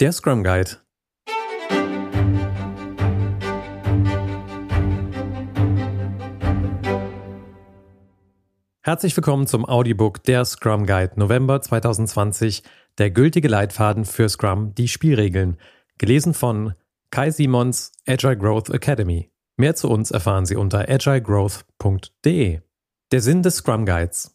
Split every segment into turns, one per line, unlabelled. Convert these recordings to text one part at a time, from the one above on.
Der Scrum Guide. Herzlich willkommen zum Audiobook Der Scrum Guide November 2020, der gültige Leitfaden für Scrum, die Spielregeln, gelesen von Kai Simons, Agile Growth Academy. Mehr zu uns erfahren Sie unter agilegrowth.de. Der Sinn des Scrum Guides.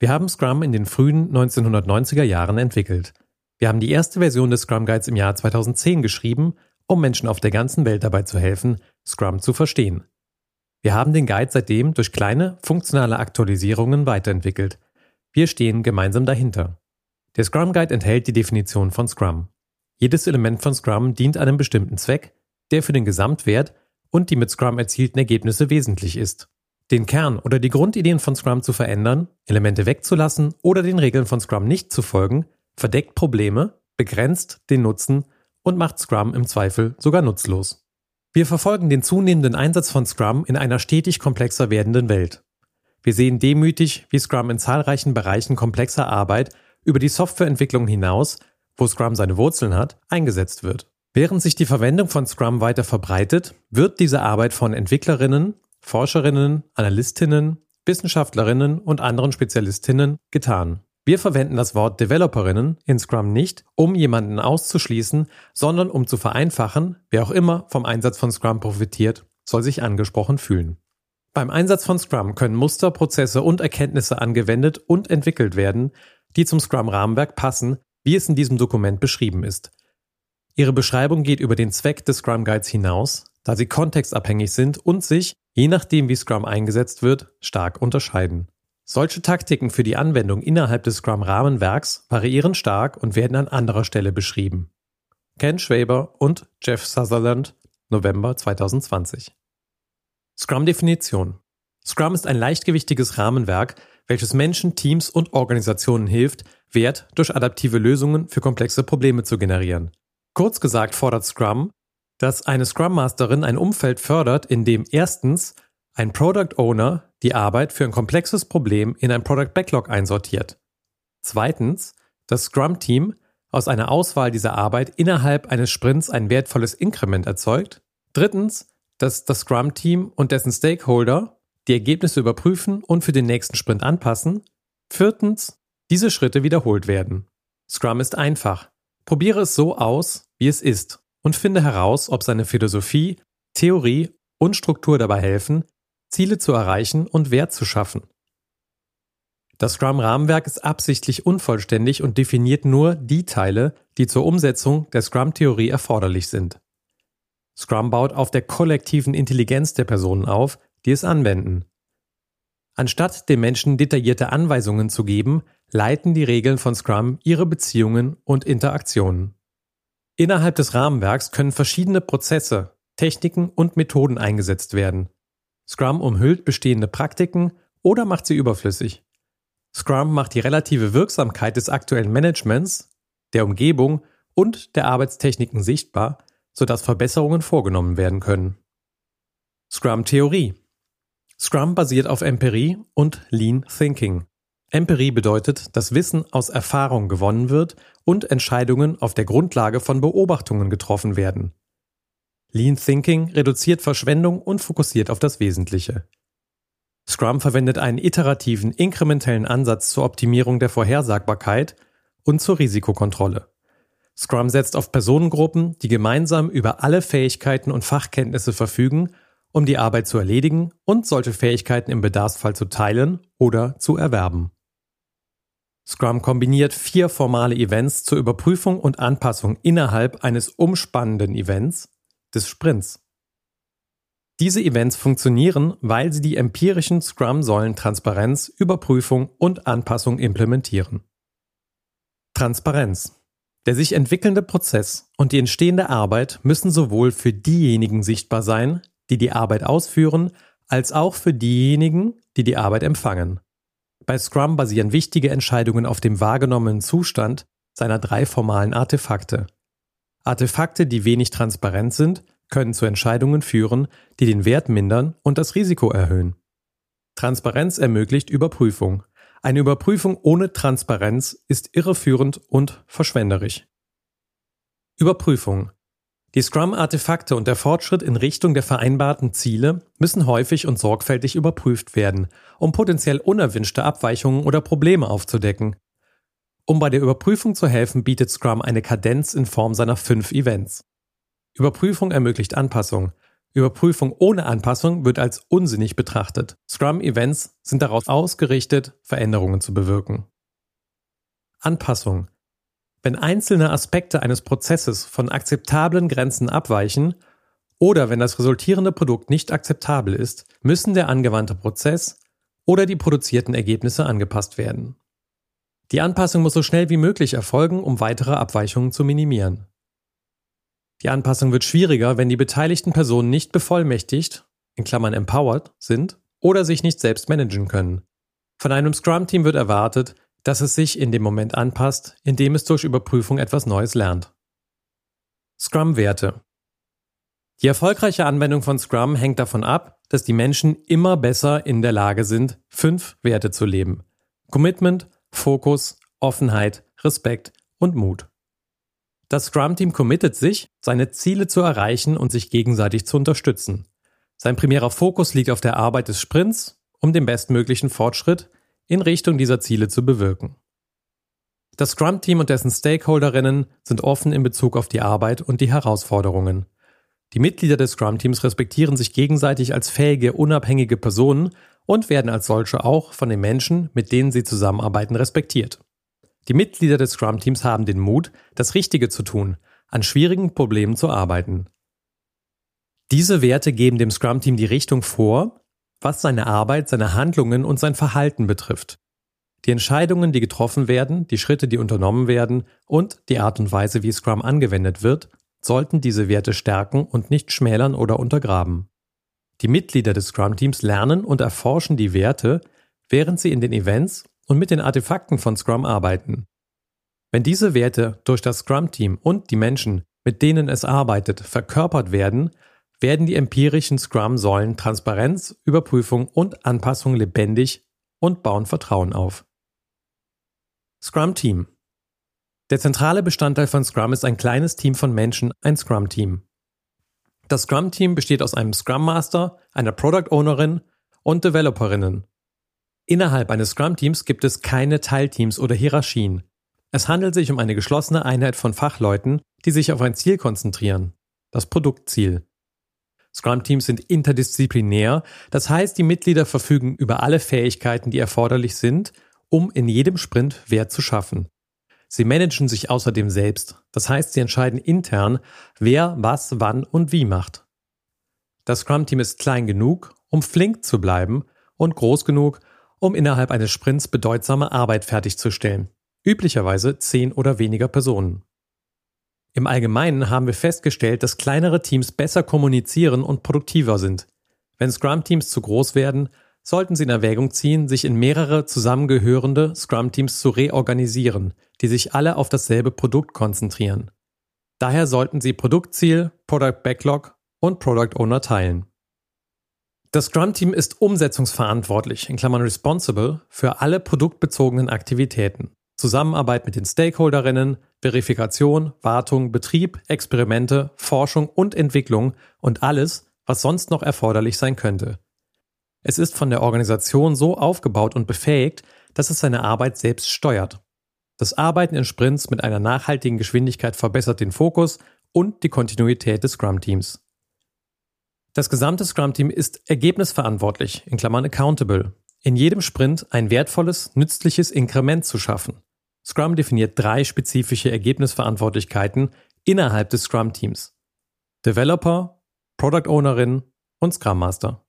Wir haben Scrum in den frühen 1990er Jahren entwickelt. Wir haben die erste Version des Scrum Guides im Jahr 2010 geschrieben, um Menschen auf der ganzen Welt dabei zu helfen, Scrum zu verstehen. Wir haben den Guide seitdem durch kleine, funktionale Aktualisierungen weiterentwickelt. Wir stehen gemeinsam dahinter. Der Scrum Guide enthält die Definition von Scrum. Jedes Element von Scrum dient einem bestimmten Zweck, der für den Gesamtwert und die mit Scrum erzielten Ergebnisse wesentlich ist. Den Kern oder die Grundideen von Scrum zu verändern, Elemente wegzulassen oder den Regeln von Scrum nicht zu folgen, verdeckt Probleme, begrenzt den Nutzen und macht Scrum im Zweifel sogar nutzlos. Wir verfolgen den zunehmenden Einsatz von Scrum in einer stetig komplexer werdenden Welt. Wir sehen demütig, wie Scrum in zahlreichen Bereichen komplexer Arbeit über die Softwareentwicklung hinaus, wo Scrum seine Wurzeln hat, eingesetzt wird. Während sich die Verwendung von Scrum weiter verbreitet, wird diese Arbeit von Entwicklerinnen, Forscherinnen, Analystinnen, Wissenschaftlerinnen und anderen Spezialistinnen getan. Wir verwenden das Wort Developerinnen in Scrum nicht, um jemanden auszuschließen, sondern um zu vereinfachen, wer auch immer vom Einsatz von Scrum profitiert, soll sich angesprochen fühlen. Beim Einsatz von Scrum können Muster, Prozesse und Erkenntnisse angewendet und entwickelt werden, die zum Scrum-Rahmenwerk passen, wie es in diesem Dokument beschrieben ist. Ihre Beschreibung geht über den Zweck des Scrum Guides hinaus, da sie kontextabhängig sind und sich, je nachdem wie Scrum eingesetzt wird, stark unterscheiden. Solche Taktiken für die Anwendung innerhalb des Scrum-Rahmenwerks variieren stark und werden an anderer Stelle beschrieben. Ken Schwaber und Jeff Sutherland, November 2020. Scrum-Definition. Scrum ist ein leichtgewichtiges Rahmenwerk, welches Menschen, Teams und Organisationen hilft, Wert durch adaptive Lösungen für komplexe Probleme zu generieren. Kurz gesagt fordert Scrum, dass eine Scrum Masterin ein Umfeld fördert, in dem erstens ein Product Owner die Arbeit für ein komplexes Problem in ein Product Backlog einsortiert. Zweitens, das Scrum Team aus einer Auswahl dieser Arbeit innerhalb eines Sprints ein wertvolles Inkrement erzeugt. Drittens, dass das Scrum Team und dessen Stakeholder die Ergebnisse überprüfen und für den nächsten Sprint anpassen. Viertens, diese Schritte wiederholt werden. Scrum ist einfach. Probiere es so aus, wie es ist und finde heraus, ob seine Philosophie, Theorie und Struktur dabei helfen, Ziele zu erreichen und Wert zu schaffen. Das Scrum-Rahmenwerk ist absichtlich unvollständig und definiert nur die Teile, die zur Umsetzung der Scrum-Theorie erforderlich sind. Scrum baut auf der kollektiven Intelligenz der Personen auf, die es anwenden. Anstatt den Menschen detaillierte Anweisungen zu geben, leiten die Regeln von Scrum ihre Beziehungen und Interaktionen. Innerhalb des Rahmenwerks können verschiedene Prozesse, Techniken und Methoden eingesetzt werden. Scrum umhüllt bestehende Praktiken oder macht sie überflüssig. Scrum macht die relative Wirksamkeit des aktuellen Managements, der Umgebung und der Arbeitstechniken sichtbar, sodass Verbesserungen vorgenommen werden können. Scrum Theorie Scrum basiert auf Empirie und Lean Thinking. Empirie bedeutet, dass Wissen aus Erfahrung gewonnen wird und Entscheidungen auf der Grundlage von Beobachtungen getroffen werden. Lean Thinking reduziert Verschwendung und fokussiert auf das Wesentliche. Scrum verwendet einen iterativen, inkrementellen Ansatz zur Optimierung der Vorhersagbarkeit und zur Risikokontrolle. Scrum setzt auf Personengruppen, die gemeinsam über alle Fähigkeiten und Fachkenntnisse verfügen, um die Arbeit zu erledigen und solche Fähigkeiten im Bedarfsfall zu teilen oder zu erwerben. Scrum kombiniert vier formale Events zur Überprüfung und Anpassung innerhalb eines umspannenden Events, des Sprints. Diese Events funktionieren, weil sie die empirischen Scrum-Säulen Transparenz, Überprüfung und Anpassung implementieren. Transparenz. Der sich entwickelnde Prozess und die entstehende Arbeit müssen sowohl für diejenigen sichtbar sein, die die Arbeit ausführen, als auch für diejenigen, die die Arbeit empfangen. Bei Scrum basieren wichtige Entscheidungen auf dem wahrgenommenen Zustand seiner drei formalen Artefakte. Artefakte, die wenig transparent sind, können zu Entscheidungen führen, die den Wert mindern und das Risiko erhöhen. Transparenz ermöglicht Überprüfung. Eine Überprüfung ohne Transparenz ist irreführend und verschwenderisch. Überprüfung. Die Scrum-Artefakte und der Fortschritt in Richtung der vereinbarten Ziele müssen häufig und sorgfältig überprüft werden, um potenziell unerwünschte Abweichungen oder Probleme aufzudecken. Um bei der Überprüfung zu helfen, bietet Scrum eine Kadenz in Form seiner fünf Events. Überprüfung ermöglicht Anpassung. Überprüfung ohne Anpassung wird als unsinnig betrachtet. Scrum-Events sind darauf ausgerichtet, Veränderungen zu bewirken. Anpassung. Wenn einzelne Aspekte eines Prozesses von akzeptablen Grenzen abweichen oder wenn das resultierende Produkt nicht akzeptabel ist, müssen der angewandte Prozess oder die produzierten Ergebnisse angepasst werden. Die Anpassung muss so schnell wie möglich erfolgen, um weitere Abweichungen zu minimieren. Die Anpassung wird schwieriger, wenn die beteiligten Personen nicht bevollmächtigt, in Klammern empowered, sind oder sich nicht selbst managen können. Von einem Scrum-Team wird erwartet, dass es sich in dem Moment anpasst, in dem es durch Überprüfung etwas Neues lernt. Scrum-Werte. Die erfolgreiche Anwendung von Scrum hängt davon ab, dass die Menschen immer besser in der Lage sind, fünf Werte zu leben. Commitment, Fokus, Offenheit, Respekt und Mut. Das Scrum-Team committet sich, seine Ziele zu erreichen und sich gegenseitig zu unterstützen. Sein primärer Fokus liegt auf der Arbeit des Sprints, um den bestmöglichen Fortschritt in Richtung dieser Ziele zu bewirken. Das Scrum-Team und dessen Stakeholderinnen sind offen in Bezug auf die Arbeit und die Herausforderungen. Die Mitglieder des Scrum-Teams respektieren sich gegenseitig als fähige, unabhängige Personen und werden als solche auch von den Menschen, mit denen sie zusammenarbeiten, respektiert. Die Mitglieder des Scrum-Teams haben den Mut, das Richtige zu tun, an schwierigen Problemen zu arbeiten. Diese Werte geben dem Scrum-Team die Richtung vor, was seine Arbeit, seine Handlungen und sein Verhalten betrifft. Die Entscheidungen, die getroffen werden, die Schritte, die unternommen werden und die Art und Weise, wie Scrum angewendet wird, sollten diese Werte stärken und nicht schmälern oder untergraben. Die Mitglieder des Scrum-Teams lernen und erforschen die Werte, während sie in den Events und mit den Artefakten von Scrum arbeiten. Wenn diese Werte durch das Scrum-Team und die Menschen, mit denen es arbeitet, verkörpert werden, werden die empirischen Scrum-Säulen Transparenz, Überprüfung und Anpassung lebendig und bauen Vertrauen auf. Scrum-Team. Der zentrale Bestandteil von Scrum ist ein kleines Team von Menschen, ein Scrum-Team. Das Scrum-Team besteht aus einem Scrum Master, einer Product Ownerin und Developerinnen. Innerhalb eines Scrum-Teams gibt es keine Teilteams oder Hierarchien. Es handelt sich um eine geschlossene Einheit von Fachleuten, die sich auf ein Ziel konzentrieren, das Produktziel. Scrum-Teams sind interdisziplinär, das heißt, die Mitglieder verfügen über alle Fähigkeiten, die erforderlich sind, um in jedem Sprint Wert zu schaffen. Sie managen sich außerdem selbst, das heißt, sie entscheiden intern, wer was wann und wie macht. Das Scrum-Team ist klein genug, um flink zu bleiben und groß genug, um innerhalb eines Sprints bedeutsame Arbeit fertigzustellen. Üblicherweise zehn oder weniger Personen. Im Allgemeinen haben wir festgestellt, dass kleinere Teams besser kommunizieren und produktiver sind. Wenn Scrum-Teams zu groß werden, sollten sie in Erwägung ziehen, sich in mehrere zusammengehörende Scrum-Teams zu reorganisieren, die sich alle auf dasselbe Produkt konzentrieren. Daher sollten sie Produktziel, Product Backlog und Product Owner teilen. Das Scrum-Team ist umsetzungsverantwortlich, in Klammern responsible, für alle produktbezogenen Aktivitäten. Zusammenarbeit mit den Stakeholderinnen, Verifikation, Wartung, Betrieb, Experimente, Forschung und Entwicklung und alles, was sonst noch erforderlich sein könnte. Es ist von der Organisation so aufgebaut und befähigt, dass es seine Arbeit selbst steuert. Das Arbeiten in Sprints mit einer nachhaltigen Geschwindigkeit verbessert den Fokus und die Kontinuität des Scrum-Teams. Das gesamte Scrum-Team ist ergebnisverantwortlich, in Klammern accountable, in jedem Sprint ein wertvolles, nützliches Inkrement zu schaffen. Scrum definiert drei spezifische Ergebnisverantwortlichkeiten innerhalb des Scrum-Teams. Developer, Product Ownerin und Scrum Master.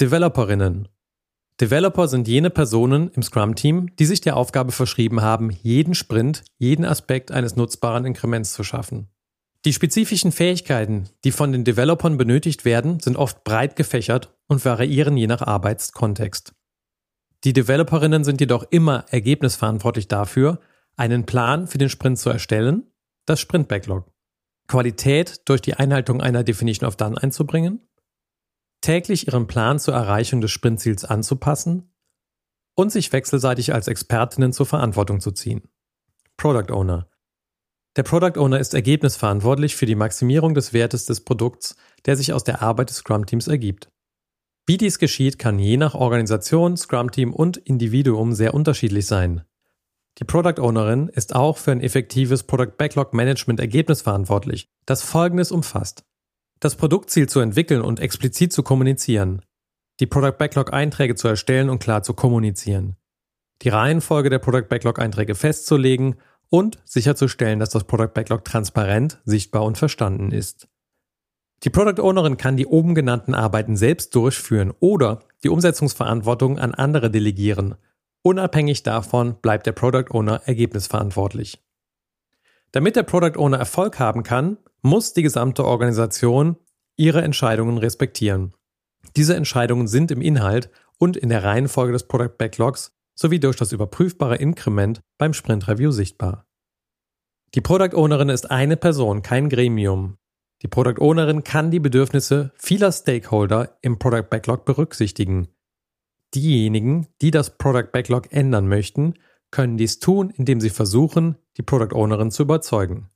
Developerinnen. Developer sind jene Personen im Scrum-Team, die sich der Aufgabe verschrieben haben, jeden Sprint, jeden Aspekt eines nutzbaren Inkrements zu schaffen. Die spezifischen Fähigkeiten, die von den Developern benötigt werden, sind oft breit gefächert und variieren je nach Arbeitskontext. Die Developerinnen sind jedoch immer ergebnisverantwortlich dafür, einen Plan für den Sprint zu erstellen, das Sprint Backlog, Qualität durch die Einhaltung einer Definition of Done einzubringen, täglich ihren Plan zur Erreichung des Sprintziels anzupassen und sich wechselseitig als Expertinnen zur Verantwortung zu ziehen. Product Owner. Der Product Owner ist ergebnisverantwortlich für die Maximierung des Wertes des Produkts, der sich aus der Arbeit des Scrum-Teams ergibt. Wie dies geschieht, kann je nach Organisation, Scrum-Team und Individuum sehr unterschiedlich sein. Die Product Ownerin ist auch für ein effektives Product Backlog Management Ergebnis verantwortlich, das folgendes umfasst. Das Produktziel zu entwickeln und explizit zu kommunizieren. Die Product Backlog Einträge zu erstellen und klar zu kommunizieren. Die Reihenfolge der Product Backlog Einträge festzulegen und sicherzustellen, dass das Product Backlog transparent, sichtbar und verstanden ist. Die Product Ownerin kann die oben genannten Arbeiten selbst durchführen oder die Umsetzungsverantwortung an andere delegieren. Unabhängig davon bleibt der Product Owner ergebnisverantwortlich. Damit der Product Owner Erfolg haben kann, muss die gesamte Organisation ihre Entscheidungen respektieren. Diese Entscheidungen sind im Inhalt und in der Reihenfolge des Product Backlogs sowie durch das überprüfbare Inkrement beim Sprint Review sichtbar. Die Product Ownerin ist eine Person, kein Gremium. Die Product Ownerin kann die Bedürfnisse vieler Stakeholder im Product Backlog berücksichtigen. Diejenigen, die das Product Backlog ändern möchten, können dies tun, indem sie versuchen, die Product Ownerin zu überzeugen.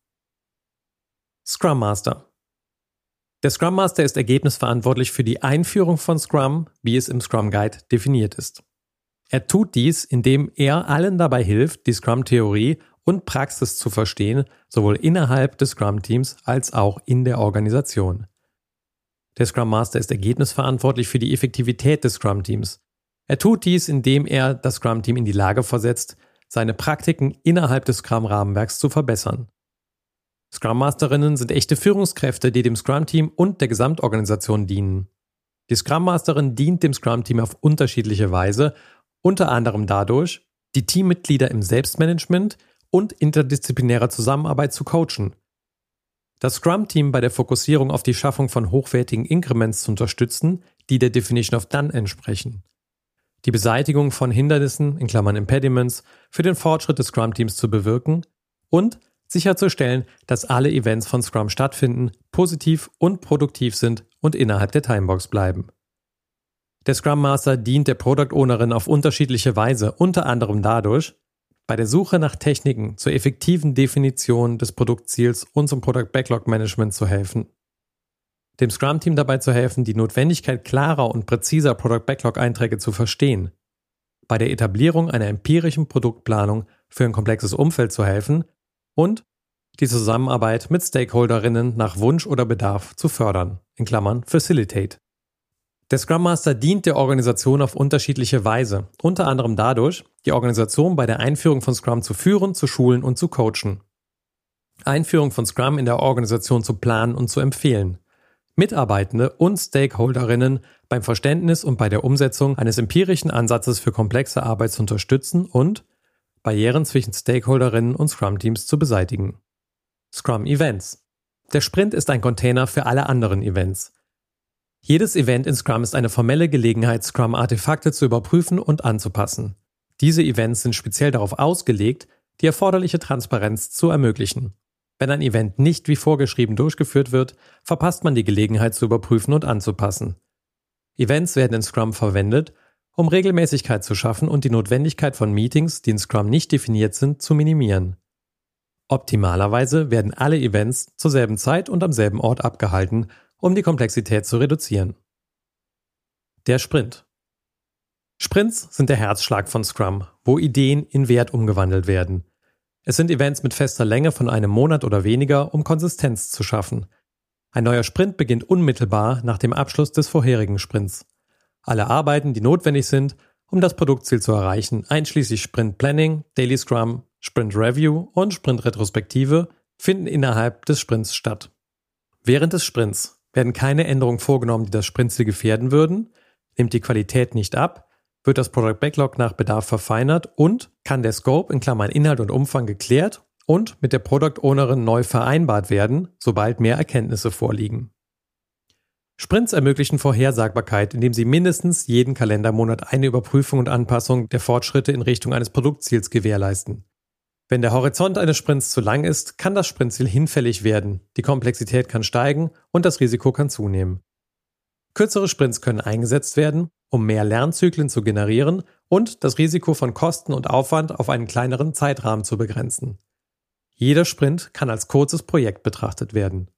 Scrum Master Der Scrum Master ist ergebnisverantwortlich für die Einführung von Scrum, wie es im Scrum Guide definiert ist. Er tut dies, indem er allen dabei hilft, die Scrum-Theorie und Praxis zu verstehen, sowohl innerhalb des Scrum-Teams als auch in der Organisation. Der Scrum Master ist ergebnisverantwortlich für die Effektivität des Scrum-Teams. Er tut dies, indem er das Scrum-Team in die Lage versetzt, seine Praktiken innerhalb des Scrum-Rahmenwerks zu verbessern. Scrum Masterinnen sind echte Führungskräfte, die dem Scrum-Team und der Gesamtorganisation dienen. Die Scrum Masterin dient dem Scrum-Team auf unterschiedliche Weise, unter anderem dadurch, die Teammitglieder im Selbstmanagement und interdisziplinärer Zusammenarbeit zu coachen. Das Scrum-Team bei der Fokussierung auf die Schaffung von hochwertigen Increments zu unterstützen, die der Definition of Done entsprechen. Die Beseitigung von Hindernissen, in Klammern Impediments, für den Fortschritt des Scrum-Teams zu bewirken und sicherzustellen, dass alle Events von Scrum stattfinden, positiv und produktiv sind und innerhalb der Timebox bleiben. Der Scrum Master dient der Product Ownerin auf unterschiedliche Weise, unter anderem dadurch, bei der Suche nach Techniken zur effektiven Definition des Produktziels und zum Product Backlog Management zu helfen. Dem Scrum-Team dabei zu helfen, die Notwendigkeit klarer und präziser Product Backlog-Einträge zu verstehen. Bei der Etablierung einer empirischen Produktplanung für ein komplexes Umfeld zu helfen und die Zusammenarbeit mit Stakeholderinnen nach Wunsch oder Bedarf zu fördern, in Klammern Facilitate. Der Scrum Master dient der Organisation auf unterschiedliche Weise, unter anderem dadurch, die Organisation bei der Einführung von Scrum zu führen, zu schulen und zu coachen. Einführung von Scrum in der Organisation zu planen und zu empfehlen. Mitarbeitende und Stakeholderinnen beim Verständnis und bei der Umsetzung eines empirischen Ansatzes für komplexe Arbeit zu unterstützen und Barrieren zwischen Stakeholderinnen und Scrum-Teams zu beseitigen. Scrum Events. Der Sprint ist ein Container für alle anderen Events. Jedes Event in Scrum ist eine formelle Gelegenheit, Scrum-Artefakte zu überprüfen und anzupassen. Diese Events sind speziell darauf ausgelegt, die erforderliche Transparenz zu ermöglichen. Wenn ein Event nicht wie vorgeschrieben durchgeführt wird, verpasst man die Gelegenheit zu überprüfen und anzupassen. Events werden in Scrum verwendet, um Regelmäßigkeit zu schaffen und die Notwendigkeit von Meetings, die in Scrum nicht definiert sind, zu minimieren. Optimalerweise werden alle Events zur selben Zeit und am selben Ort abgehalten um die Komplexität zu reduzieren. Der Sprint. Sprints sind der Herzschlag von Scrum, wo Ideen in Wert umgewandelt werden. Es sind Events mit fester Länge von einem Monat oder weniger, um Konsistenz zu schaffen. Ein neuer Sprint beginnt unmittelbar nach dem Abschluss des vorherigen Sprints. Alle Arbeiten, die notwendig sind, um das Produktziel zu erreichen, einschließlich Sprint Planning, Daily Scrum, Sprint Review und Sprint Retrospektive, finden innerhalb des Sprints statt. Während des Sprints werden keine Änderungen vorgenommen, die das Sprintziel gefährden würden, nimmt die Qualität nicht ab, wird das Product Backlog nach Bedarf verfeinert und kann der Scope in Klammern Inhalt und Umfang geklärt und mit der Product Ownerin neu vereinbart werden, sobald mehr Erkenntnisse vorliegen. Sprints ermöglichen Vorhersagbarkeit, indem sie mindestens jeden Kalendermonat eine Überprüfung und Anpassung der Fortschritte in Richtung eines Produktziels gewährleisten. Wenn der Horizont eines Sprints zu lang ist, kann das Sprintziel hinfällig werden, die Komplexität kann steigen und das Risiko kann zunehmen. Kürzere Sprints können eingesetzt werden, um mehr Lernzyklen zu generieren und das Risiko von Kosten und Aufwand auf einen kleineren Zeitrahmen zu begrenzen. Jeder Sprint kann als kurzes Projekt betrachtet werden.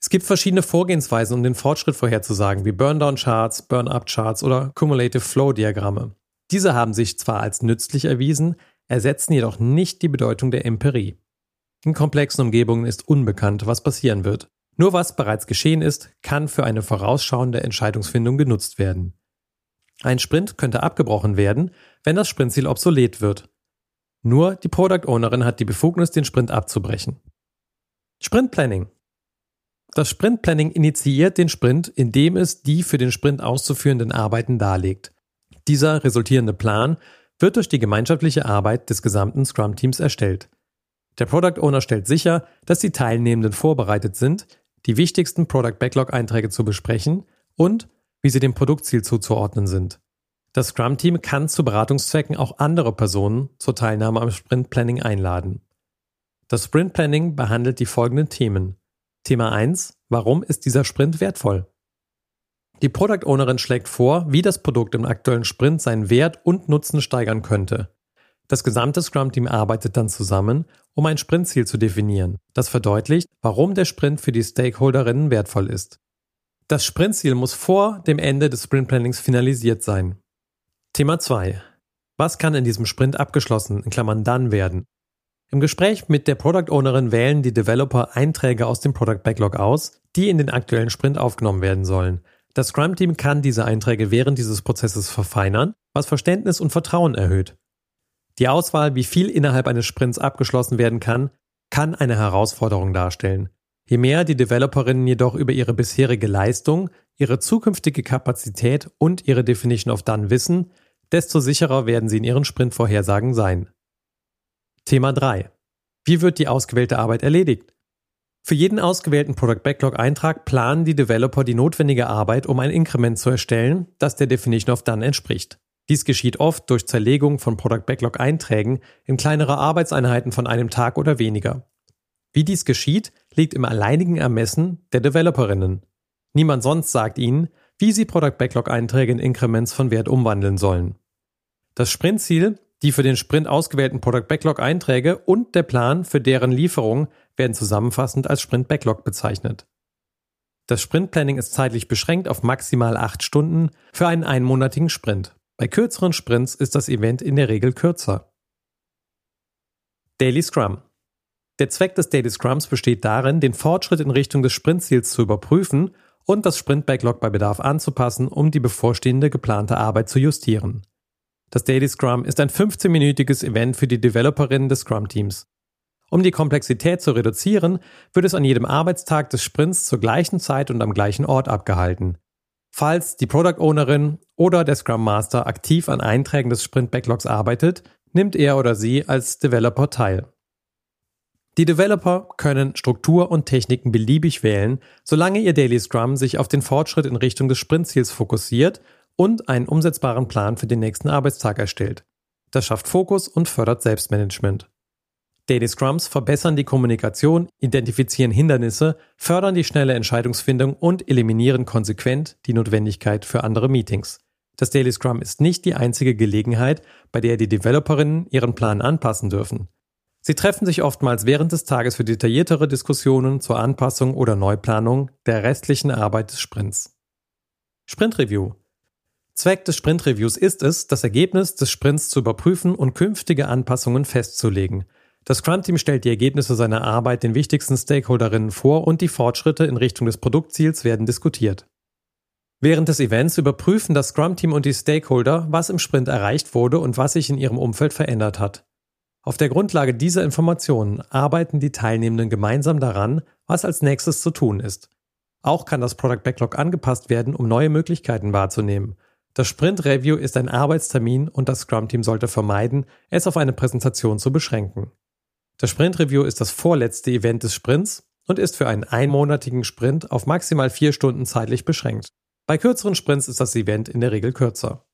Es gibt verschiedene Vorgehensweisen, um den Fortschritt vorherzusagen, wie Burndown-Charts, Burn-Up-Charts oder Cumulative Flow-Diagramme. Diese haben sich zwar als nützlich erwiesen, ersetzen jedoch nicht die Bedeutung der Empirie. In komplexen Umgebungen ist unbekannt, was passieren wird. Nur was bereits geschehen ist, kann für eine vorausschauende Entscheidungsfindung genutzt werden. Ein Sprint könnte abgebrochen werden, wenn das Sprintziel obsolet wird. Nur die Product Ownerin hat die Befugnis, den Sprint abzubrechen. Sprint Planning. Das Sprint Planning initiiert den Sprint, indem es die für den Sprint auszuführenden Arbeiten darlegt. Dieser resultierende Plan wird durch die gemeinschaftliche Arbeit des gesamten Scrum-Teams erstellt. Der Product Owner stellt sicher, dass die Teilnehmenden vorbereitet sind, die wichtigsten Product Backlog-Einträge zu besprechen und wie sie dem Produktziel zuzuordnen sind. Das Scrum-Team kann zu Beratungszwecken auch andere Personen zur Teilnahme am Sprint Planning einladen. Das Sprint Planning behandelt die folgenden Themen. Thema 1. Warum ist dieser Sprint wertvoll? Die Product Ownerin schlägt vor, wie das Produkt im aktuellen Sprint seinen Wert und Nutzen steigern könnte. Das gesamte Scrum-Team arbeitet dann zusammen, um ein Sprintziel zu definieren, das verdeutlicht, warum der Sprint für die Stakeholderinnen wertvoll ist. Das Sprintziel muss vor dem Ende des Sprintplannings finalisiert sein. Thema 2. Was kann in diesem Sprint abgeschlossen, in Klammern dann werden? Im Gespräch mit der Product Ownerin wählen die Developer Einträge aus dem Product Backlog aus, die in den aktuellen Sprint aufgenommen werden sollen. Das Scrum-Team kann diese Einträge während dieses Prozesses verfeinern, was Verständnis und Vertrauen erhöht. Die Auswahl, wie viel innerhalb eines Sprints abgeschlossen werden kann, kann eine Herausforderung darstellen. Je mehr die Developerinnen jedoch über ihre bisherige Leistung, ihre zukünftige Kapazität und ihre Definition of Done wissen, desto sicherer werden sie in ihren Sprintvorhersagen sein. Thema 3. Wie wird die ausgewählte Arbeit erledigt? Für jeden ausgewählten Product Backlog Eintrag planen die Developer die notwendige Arbeit, um ein Inkrement zu erstellen, das der Definition of Done entspricht. Dies geschieht oft durch Zerlegung von Product Backlog Einträgen in kleinere Arbeitseinheiten von einem Tag oder weniger. Wie dies geschieht, liegt im alleinigen Ermessen der Developerinnen. Niemand sonst sagt ihnen, wie sie Product Backlog Einträge in Increments von Wert umwandeln sollen. Das Sprintziel, die für den Sprint ausgewählten Product Backlog Einträge und der Plan für deren Lieferung werden zusammenfassend als Sprint Backlog bezeichnet. Das Sprint Planning ist zeitlich beschränkt auf maximal acht Stunden für einen einmonatigen Sprint. Bei kürzeren Sprints ist das Event in der Regel kürzer. Daily Scrum der Zweck des Daily Scrums besteht darin, den Fortschritt in Richtung des Sprintziels zu überprüfen und das Sprint-Backlog bei Bedarf anzupassen, um die bevorstehende geplante Arbeit zu justieren. Das Daily Scrum ist ein 15-minütiges Event für die Developerinnen des Scrum-Teams. Um die Komplexität zu reduzieren, wird es an jedem Arbeitstag des Sprints zur gleichen Zeit und am gleichen Ort abgehalten. Falls die Product Ownerin oder der Scrum Master aktiv an Einträgen des Sprint Backlogs arbeitet, nimmt er oder sie als Developer teil. Die Developer können Struktur und Techniken beliebig wählen, solange ihr Daily Scrum sich auf den Fortschritt in Richtung des Sprintziels fokussiert und einen umsetzbaren Plan für den nächsten Arbeitstag erstellt. Das schafft Fokus und fördert Selbstmanagement. Daily Scrums verbessern die Kommunikation, identifizieren Hindernisse, fördern die schnelle Entscheidungsfindung und eliminieren konsequent die Notwendigkeit für andere Meetings. Das Daily Scrum ist nicht die einzige Gelegenheit, bei der die Developerinnen ihren Plan anpassen dürfen. Sie treffen sich oftmals während des Tages für detailliertere Diskussionen zur Anpassung oder Neuplanung der restlichen Arbeit des Sprints. Sprint Review. Zweck des Sprint Reviews ist es, das Ergebnis des Sprints zu überprüfen und künftige Anpassungen festzulegen. Das Scrum-Team stellt die Ergebnisse seiner Arbeit den wichtigsten Stakeholderinnen vor und die Fortschritte in Richtung des Produktziels werden diskutiert. Während des Events überprüfen das Scrum-Team und die Stakeholder, was im Sprint erreicht wurde und was sich in ihrem Umfeld verändert hat. Auf der Grundlage dieser Informationen arbeiten die Teilnehmenden gemeinsam daran, was als nächstes zu tun ist. Auch kann das Product Backlog angepasst werden, um neue Möglichkeiten wahrzunehmen. Das Sprint Review ist ein Arbeitstermin und das Scrum Team sollte vermeiden, es auf eine Präsentation zu beschränken. Das Sprint Review ist das vorletzte Event des Sprints und ist für einen einmonatigen Sprint auf maximal vier Stunden zeitlich beschränkt. Bei kürzeren Sprints ist das Event in der Regel kürzer.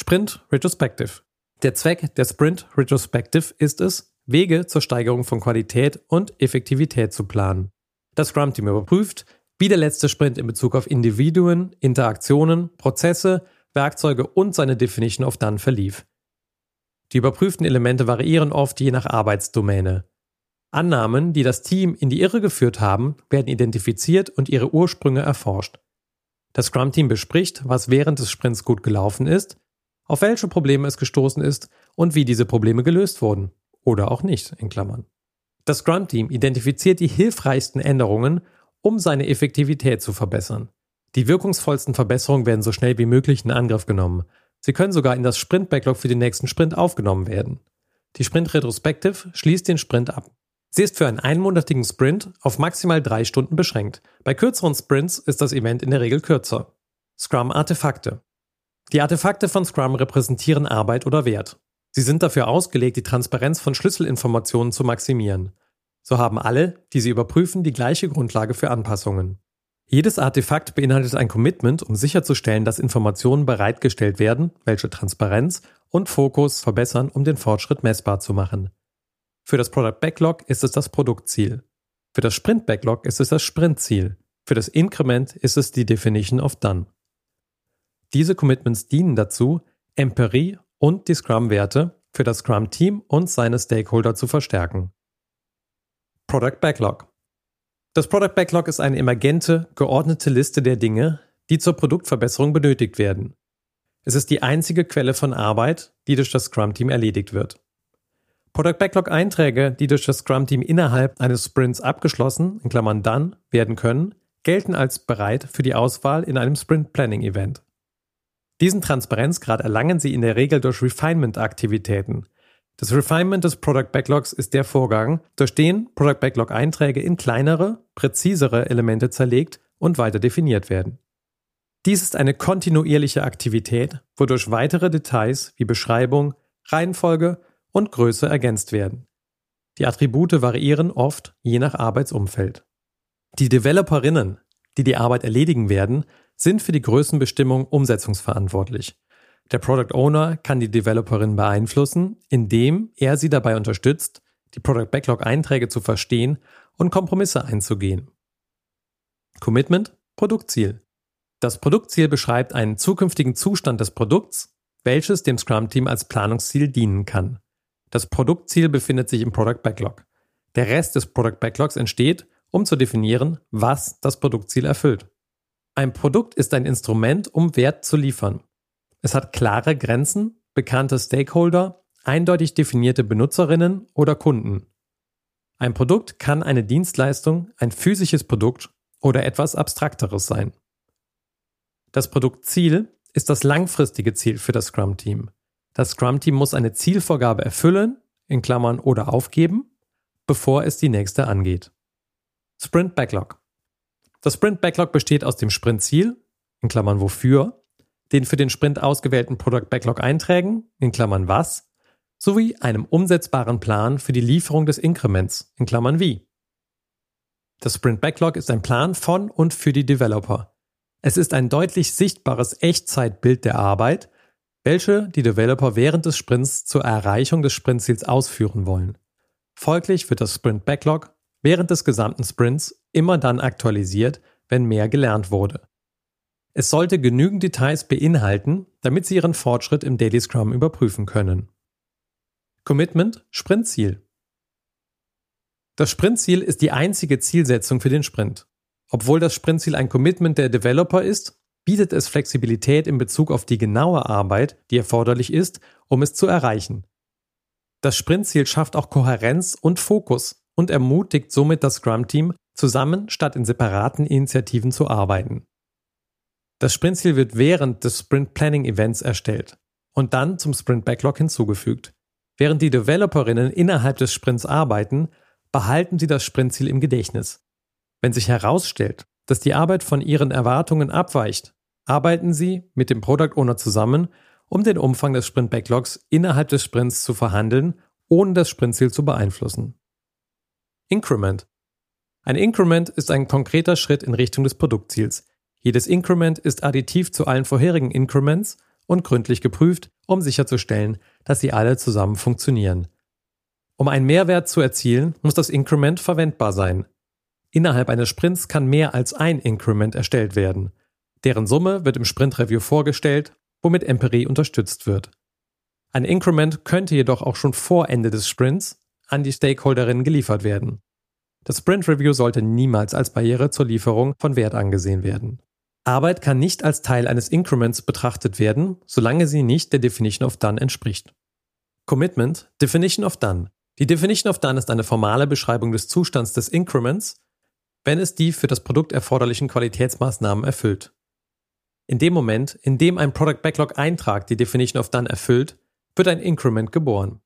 Sprint Retrospective der Zweck der Sprint Retrospective ist es, Wege zur Steigerung von Qualität und Effektivität zu planen. Das Scrum-Team überprüft, wie der letzte Sprint in Bezug auf Individuen, Interaktionen, Prozesse, Werkzeuge und seine Definition of Done verlief. Die überprüften Elemente variieren oft je nach Arbeitsdomäne. Annahmen, die das Team in die Irre geführt haben, werden identifiziert und ihre Ursprünge erforscht. Das Scrum-Team bespricht, was während des Sprints gut gelaufen ist, auf welche Probleme es gestoßen ist und wie diese Probleme gelöst wurden. Oder auch nicht, in Klammern. Das Scrum-Team identifiziert die hilfreichsten Änderungen, um seine Effektivität zu verbessern. Die wirkungsvollsten Verbesserungen werden so schnell wie möglich in Angriff genommen. Sie können sogar in das Sprint-Backlog für den nächsten Sprint aufgenommen werden. Die Sprint Retrospective schließt den Sprint ab. Sie ist für einen einmonatigen Sprint auf maximal drei Stunden beschränkt. Bei kürzeren Sprints ist das Event in der Regel kürzer. Scrum Artefakte. Die Artefakte von Scrum repräsentieren Arbeit oder Wert. Sie sind dafür ausgelegt, die Transparenz von Schlüsselinformationen zu maximieren. So haben alle, die sie überprüfen, die gleiche Grundlage für Anpassungen. Jedes Artefakt beinhaltet ein Commitment, um sicherzustellen, dass Informationen bereitgestellt werden, welche Transparenz und Fokus verbessern, um den Fortschritt messbar zu machen. Für das Product Backlog ist es das Produktziel. Für das Sprint Backlog ist es das Sprintziel. Für das Increment ist es die Definition of Done. Diese Commitments dienen dazu, Empirie und die Scrum-Werte für das Scrum-Team und seine Stakeholder zu verstärken. Product Backlog das Product Backlog ist eine emergente, geordnete Liste der Dinge, die zur Produktverbesserung benötigt werden. Es ist die einzige Quelle von Arbeit, die durch das Scrum-Team erledigt wird. Product Backlog-Einträge, die durch das Scrum-Team innerhalb eines Sprints abgeschlossen, in Klammern dann, werden können, gelten als bereit für die Auswahl in einem Sprint-Planning-Event. Diesen Transparenzgrad erlangen Sie in der Regel durch Refinement-Aktivitäten, das Refinement des Product Backlogs ist der Vorgang, durch den Product Backlog Einträge in kleinere, präzisere Elemente zerlegt und weiter definiert werden. Dies ist eine kontinuierliche Aktivität, wodurch weitere Details wie Beschreibung, Reihenfolge und Größe ergänzt werden. Die Attribute variieren oft je nach Arbeitsumfeld. Die Developerinnen, die die Arbeit erledigen werden, sind für die Größenbestimmung umsetzungsverantwortlich. Der Product Owner kann die Developerin beeinflussen, indem er sie dabei unterstützt, die Product Backlog Einträge zu verstehen und Kompromisse einzugehen. Commitment, Produktziel. Das Produktziel beschreibt einen zukünftigen Zustand des Produkts, welches dem Scrum-Team als Planungsziel dienen kann. Das Produktziel befindet sich im Product Backlog. Der Rest des Product Backlogs entsteht, um zu definieren, was das Produktziel erfüllt. Ein Produkt ist ein Instrument, um Wert zu liefern. Es hat klare Grenzen, bekannte Stakeholder, eindeutig definierte Benutzerinnen oder Kunden. Ein Produkt kann eine Dienstleistung, ein physisches Produkt oder etwas Abstrakteres sein. Das Produktziel ist das langfristige Ziel für das Scrum-Team. Das Scrum-Team muss eine Zielvorgabe erfüllen, in Klammern oder aufgeben, bevor es die nächste angeht. Sprint Backlog. Das Sprint Backlog besteht aus dem Sprintziel, in Klammern wofür, den für den Sprint ausgewählten Product Backlog Einträgen, in Klammern was, sowie einem umsetzbaren Plan für die Lieferung des Inkrements, in Klammern wie. Das Sprint Backlog ist ein Plan von und für die Developer. Es ist ein deutlich sichtbares Echtzeitbild der Arbeit, welche die Developer während des Sprints zur Erreichung des Sprintziels ausführen wollen. Folglich wird das Sprint Backlog während des gesamten Sprints immer dann aktualisiert, wenn mehr gelernt wurde. Es sollte genügend Details beinhalten, damit Sie Ihren Fortschritt im Daily Scrum überprüfen können. Commitment Sprintziel. Das Sprintziel ist die einzige Zielsetzung für den Sprint. Obwohl das Sprintziel ein Commitment der Developer ist, bietet es Flexibilität in Bezug auf die genaue Arbeit, die erforderlich ist, um es zu erreichen. Das Sprintziel schafft auch Kohärenz und Fokus und ermutigt somit das Scrum-Team, zusammen statt in separaten Initiativen zu arbeiten. Das Sprintziel wird während des Sprint Planning Events erstellt und dann zum Sprint Backlog hinzugefügt. Während die Developerinnen innerhalb des Sprints arbeiten, behalten sie das Sprintziel im Gedächtnis. Wenn sich herausstellt, dass die Arbeit von ihren Erwartungen abweicht, arbeiten sie mit dem Product Owner zusammen, um den Umfang des Sprint Backlogs innerhalb des Sprints zu verhandeln, ohne das Sprintziel zu beeinflussen. Increment. Ein Increment ist ein konkreter Schritt in Richtung des Produktziels, jedes Increment ist additiv zu allen vorherigen Increments und gründlich geprüft, um sicherzustellen, dass sie alle zusammen funktionieren. Um einen Mehrwert zu erzielen, muss das Increment verwendbar sein. Innerhalb eines Sprints kann mehr als ein Increment erstellt werden. Deren Summe wird im Sprint-Review vorgestellt, womit Empirie unterstützt wird. Ein Increment könnte jedoch auch schon vor Ende des Sprints, an die Stakeholderinnen geliefert werden. Das Sprint Review sollte niemals als Barriere zur Lieferung von Wert angesehen werden. Arbeit kann nicht als Teil eines Increments betrachtet werden, solange sie nicht der Definition of Done entspricht. Commitment, Definition of Done. Die Definition of Done ist eine formale Beschreibung des Zustands des Increments, wenn es die für das Produkt erforderlichen Qualitätsmaßnahmen erfüllt. In dem Moment, in dem ein Product Backlog Eintrag die Definition of Done erfüllt, wird ein Increment geboren.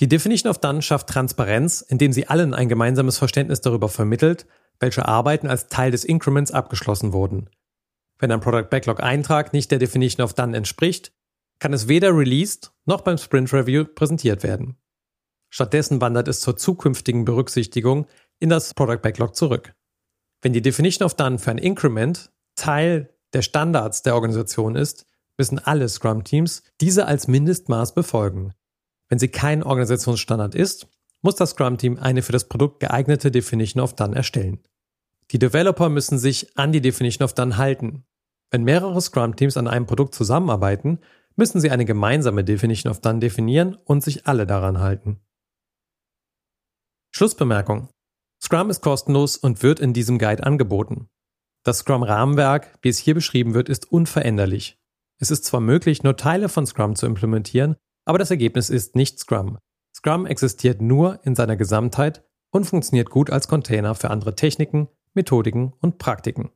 Die Definition of Done schafft Transparenz, indem sie allen ein gemeinsames Verständnis darüber vermittelt, welche Arbeiten als Teil des Increments abgeschlossen wurden. Wenn ein Product Backlog Eintrag nicht der Definition of Done entspricht, kann es weder released noch beim Sprint Review präsentiert werden. Stattdessen wandert es zur zukünftigen Berücksichtigung in das Product Backlog zurück. Wenn die Definition of Done für ein Increment Teil der Standards der Organisation ist, müssen alle Scrum-Teams diese als Mindestmaß befolgen. Wenn sie kein Organisationsstandard ist, muss das Scrum-Team eine für das Produkt geeignete Definition of Done erstellen. Die Developer müssen sich an die Definition of Done halten. Wenn mehrere Scrum-Teams an einem Produkt zusammenarbeiten, müssen sie eine gemeinsame Definition of Done definieren und sich alle daran halten. Schlussbemerkung. Scrum ist kostenlos und wird in diesem Guide angeboten. Das Scrum-Rahmenwerk, wie es hier beschrieben wird, ist unveränderlich. Es ist zwar möglich, nur Teile von Scrum zu implementieren, aber das Ergebnis ist nicht Scrum. Scrum existiert nur in seiner Gesamtheit und funktioniert gut als Container für andere Techniken, Methodiken und Praktiken.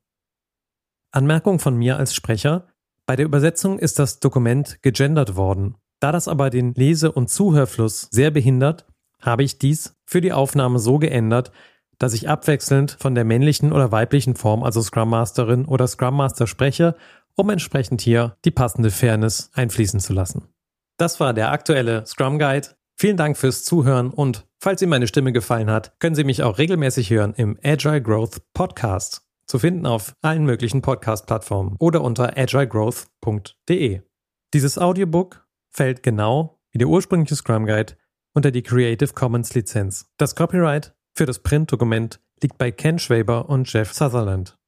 Anmerkung von mir als Sprecher. Bei der Übersetzung ist das Dokument gegendert worden. Da das aber den Lese- und Zuhörfluss sehr behindert, habe ich dies für die Aufnahme so geändert, dass ich abwechselnd von der männlichen oder weiblichen Form, also Scrum Masterin oder Scrum Master spreche, um entsprechend hier die passende Fairness einfließen zu lassen. Das war der aktuelle Scrum Guide. Vielen Dank fürs Zuhören und falls Ihnen meine Stimme gefallen hat, können Sie mich auch regelmäßig hören im Agile Growth Podcast. Zu finden auf allen möglichen Podcast-Plattformen oder unter agilegrowth.de. Dieses Audiobook fällt genau wie der ursprüngliche Scrum Guide unter die Creative Commons Lizenz. Das Copyright für das Printdokument liegt bei Ken Schwaber und Jeff Sutherland.